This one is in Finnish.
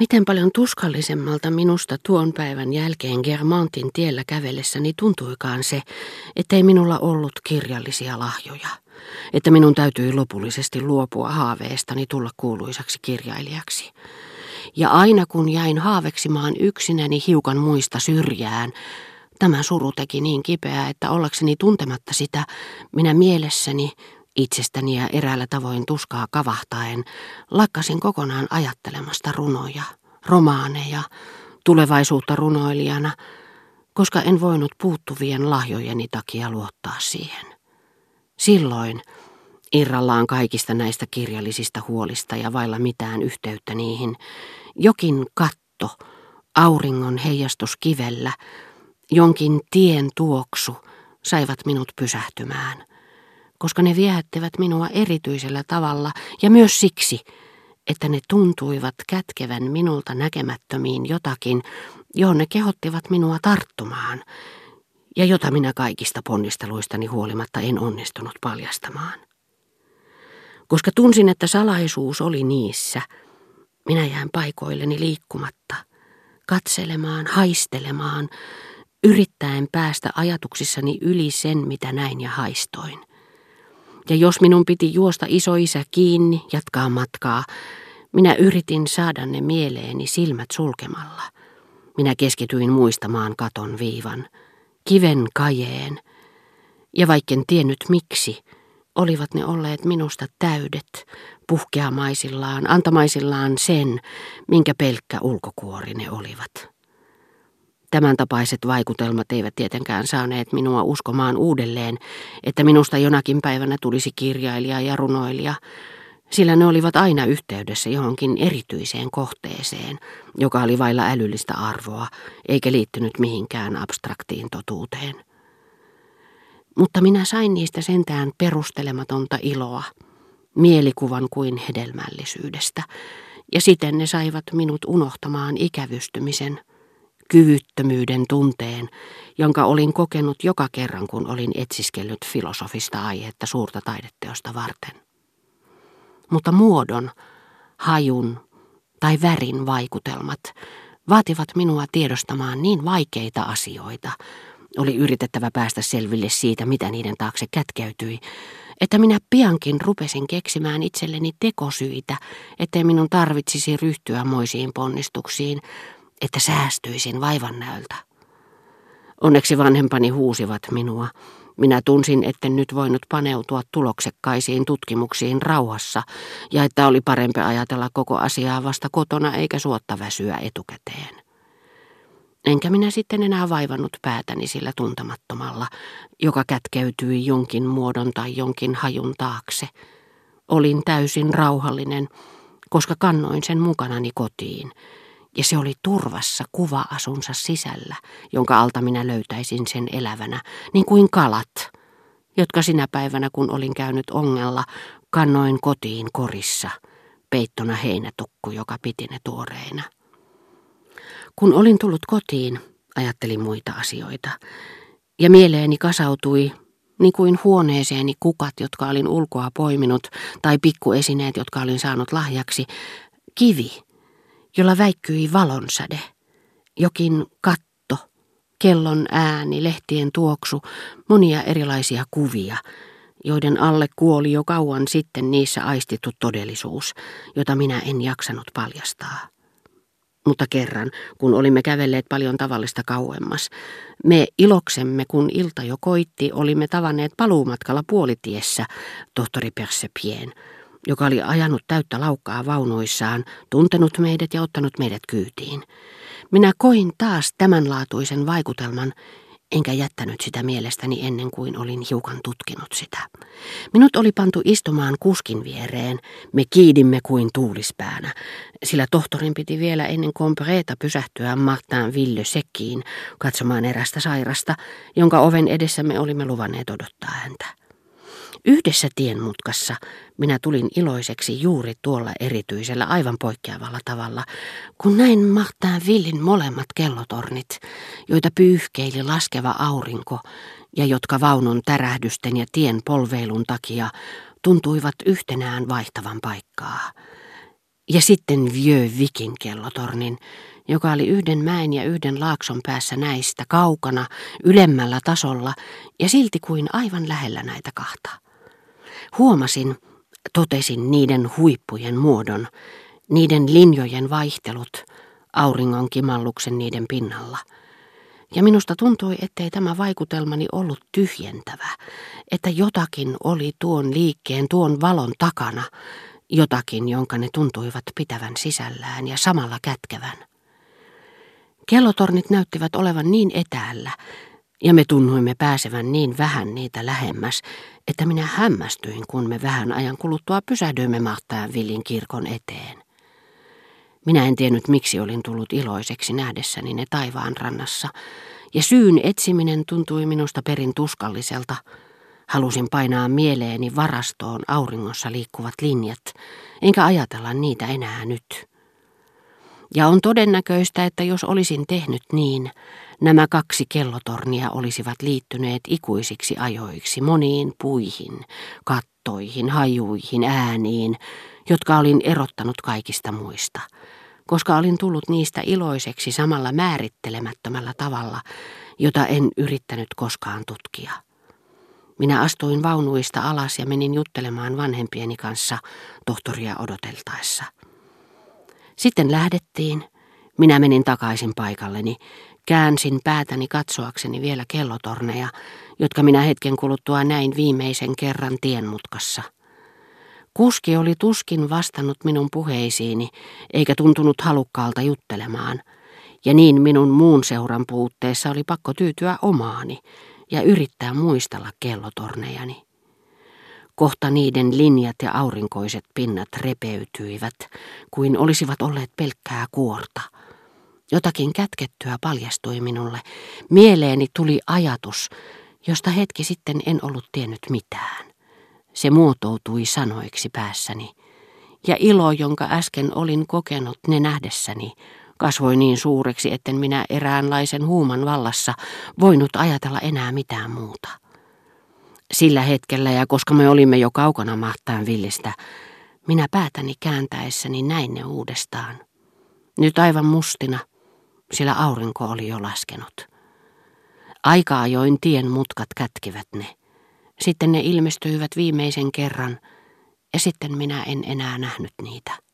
Miten paljon tuskallisemmalta minusta tuon päivän jälkeen Germantin tiellä kävellessäni tuntuikaan se, ettei minulla ollut kirjallisia lahjoja, että minun täytyi lopullisesti luopua haaveestani tulla kuuluisaksi kirjailijaksi. Ja aina kun jäin haaveksimaan yksinäni hiukan muista syrjään, tämä suru teki niin kipeää, että ollakseni tuntematta sitä, minä mielessäni Itsestäni ja eräällä tavoin tuskaa kavahtaen lakkasin kokonaan ajattelemasta runoja, romaaneja, tulevaisuutta runoilijana, koska en voinut puuttuvien lahjojeni takia luottaa siihen. Silloin, irrallaan kaikista näistä kirjallisista huolista ja vailla mitään yhteyttä niihin, jokin katto, auringon heijastus kivellä, jonkin tien tuoksu saivat minut pysähtymään koska ne viehättivät minua erityisellä tavalla ja myös siksi, että ne tuntuivat kätkevän minulta näkemättömiin jotakin, johon ne kehottivat minua tarttumaan, ja jota minä kaikista ponnisteluistani huolimatta en onnistunut paljastamaan. Koska tunsin, että salaisuus oli niissä, minä jään paikoilleni liikkumatta, katselemaan, haistelemaan, yrittäen päästä ajatuksissani yli sen, mitä näin ja haistoin. Ja jos minun piti juosta isoisä kiinni, jatkaa matkaa, minä yritin saada ne mieleeni silmät sulkemalla. Minä keskityin muistamaan katon viivan, kiven kajeen, ja vaikken tiennyt miksi, olivat ne olleet minusta täydet, puhkeamaisillaan, antamaisillaan sen, minkä pelkkä ulkokuori ne olivat. Tämän tapaiset vaikutelmat eivät tietenkään saaneet minua uskomaan uudelleen, että minusta jonakin päivänä tulisi kirjailija ja runoilija, sillä ne olivat aina yhteydessä johonkin erityiseen kohteeseen, joka oli vailla älyllistä arvoa, eikä liittynyt mihinkään abstraktiin totuuteen. Mutta minä sain niistä sentään perustelematonta iloa, mielikuvan kuin hedelmällisyydestä, ja siten ne saivat minut unohtamaan ikävystymisen – kyvyttömyyden tunteen, jonka olin kokenut joka kerran, kun olin etsiskellyt filosofista aihetta suurta taideteosta varten. Mutta muodon, hajun tai värin vaikutelmat vaativat minua tiedostamaan niin vaikeita asioita, oli yritettävä päästä selville siitä, mitä niiden taakse kätkeytyi, että minä piankin rupesin keksimään itselleni tekosyitä, ettei minun tarvitsisi ryhtyä moisiin ponnistuksiin, että säästyisin vaivannäöltä. Onneksi vanhempani huusivat minua. Minä tunsin, että nyt voinut paneutua tuloksekkaisiin tutkimuksiin rauhassa ja että oli parempi ajatella koko asiaa vasta kotona eikä suotta väsyä etukäteen. Enkä minä sitten enää vaivannut päätäni sillä tuntemattomalla, joka kätkeytyi jonkin muodon tai jonkin hajun taakse. Olin täysin rauhallinen, koska kannoin sen mukanani kotiin – ja se oli turvassa kuva-asunsa sisällä, jonka alta minä löytäisin sen elävänä, niin kuin kalat, jotka sinä päivänä, kun olin käynyt ongella, kannoin kotiin korissa, peittona heinätukku, joka piti ne tuoreina. Kun olin tullut kotiin, ajattelin muita asioita, ja mieleeni kasautui niin kuin huoneeseeni kukat, jotka olin ulkoa poiminut, tai pikkuesineet, jotka olin saanut lahjaksi, kivi, jolla väikkyi valonsäde, jokin katto, kellon ääni, lehtien tuoksu, monia erilaisia kuvia, joiden alle kuoli jo kauan sitten niissä aistittu todellisuus, jota minä en jaksanut paljastaa. Mutta kerran, kun olimme kävelleet paljon tavallista kauemmas, me iloksemme, kun ilta jo koitti, olimme tavanneet paluumatkalla puolitiessä tohtori Persepien, joka oli ajanut täyttä laukkaa vaunuissaan, tuntenut meidät ja ottanut meidät kyytiin. Minä koin taas tämänlaatuisen vaikutelman, enkä jättänyt sitä mielestäni ennen kuin olin hiukan tutkinut sitä. Minut oli pantu istumaan kuskin viereen, me kiidimme kuin tuulispäänä, sillä tohtorin piti vielä ennen kompreeta pysähtyä Martin Ville Sekkiin katsomaan erästä sairasta, jonka oven edessä me olimme luvanneet odottaa häntä. Yhdessä tienmutkassa minä tulin iloiseksi juuri tuolla erityisellä aivan poikkeavalla tavalla, kun näin mahtaa Villin molemmat kellotornit, joita pyyhkeili laskeva aurinko ja jotka vaunun tärähdysten ja tien polveilun takia tuntuivat yhtenään vaihtavan paikkaa. Ja sitten Vieux Vikin kellotornin, joka oli yhden mäen ja yhden laakson päässä näistä, kaukana, ylemmällä tasolla ja silti kuin aivan lähellä näitä kahta. Huomasin, totesin niiden huippujen muodon, niiden linjojen vaihtelut, auringon kimalluksen niiden pinnalla. Ja minusta tuntui, ettei tämä vaikutelmani ollut tyhjentävä, että jotakin oli tuon liikkeen, tuon valon takana, jotakin, jonka ne tuntuivat pitävän sisällään ja samalla kätkevän. Kellotornit näyttivät olevan niin etäällä, ja me tunnuimme pääsevän niin vähän niitä lähemmäs, että minä hämmästyin, kun me vähän ajan kuluttua pysähdyimme mahtajan Villin kirkon eteen. Minä en tiennyt, miksi olin tullut iloiseksi nähdessäni ne taivaan rannassa, ja syyn etsiminen tuntui minusta perin tuskalliselta. Halusin painaa mieleeni varastoon auringossa liikkuvat linjat, enkä ajatella niitä enää nyt. Ja on todennäköistä, että jos olisin tehnyt niin, nämä kaksi kellotornia olisivat liittyneet ikuisiksi ajoiksi moniin puihin, kattoihin, hajuihin, ääniin, jotka olin erottanut kaikista muista, koska olin tullut niistä iloiseksi samalla määrittelemättömällä tavalla, jota en yrittänyt koskaan tutkia. Minä astuin vaunuista alas ja menin juttelemaan vanhempieni kanssa tohtoria odoteltaessa. Sitten lähdettiin. Minä menin takaisin paikalleni. Käänsin päätäni katsoakseni vielä kellotorneja, jotka minä hetken kuluttua näin viimeisen kerran tienmutkassa. Kuski oli tuskin vastannut minun puheisiini, eikä tuntunut halukkaalta juttelemaan. Ja niin minun muun seuran puutteessa oli pakko tyytyä omaani ja yrittää muistella kellotornejani. Kohta niiden linjat ja aurinkoiset pinnat repeytyivät, kuin olisivat olleet pelkkää kuorta. Jotakin kätkettyä paljastui minulle. Mieleeni tuli ajatus, josta hetki sitten en ollut tiennyt mitään. Se muotoutui sanoiksi päässäni. Ja ilo, jonka äsken olin kokenut ne nähdessäni, kasvoi niin suureksi, etten minä eräänlaisen huuman vallassa voinut ajatella enää mitään muuta. Sillä hetkellä ja koska me olimme jo kaukana mahtaan villistä, minä päätäni kääntäessäni näin ne uudestaan. Nyt aivan mustina, sillä aurinko oli jo laskenut. Aika ajoin tien mutkat kätkivät ne. Sitten ne ilmestyivät viimeisen kerran, ja sitten minä en enää nähnyt niitä.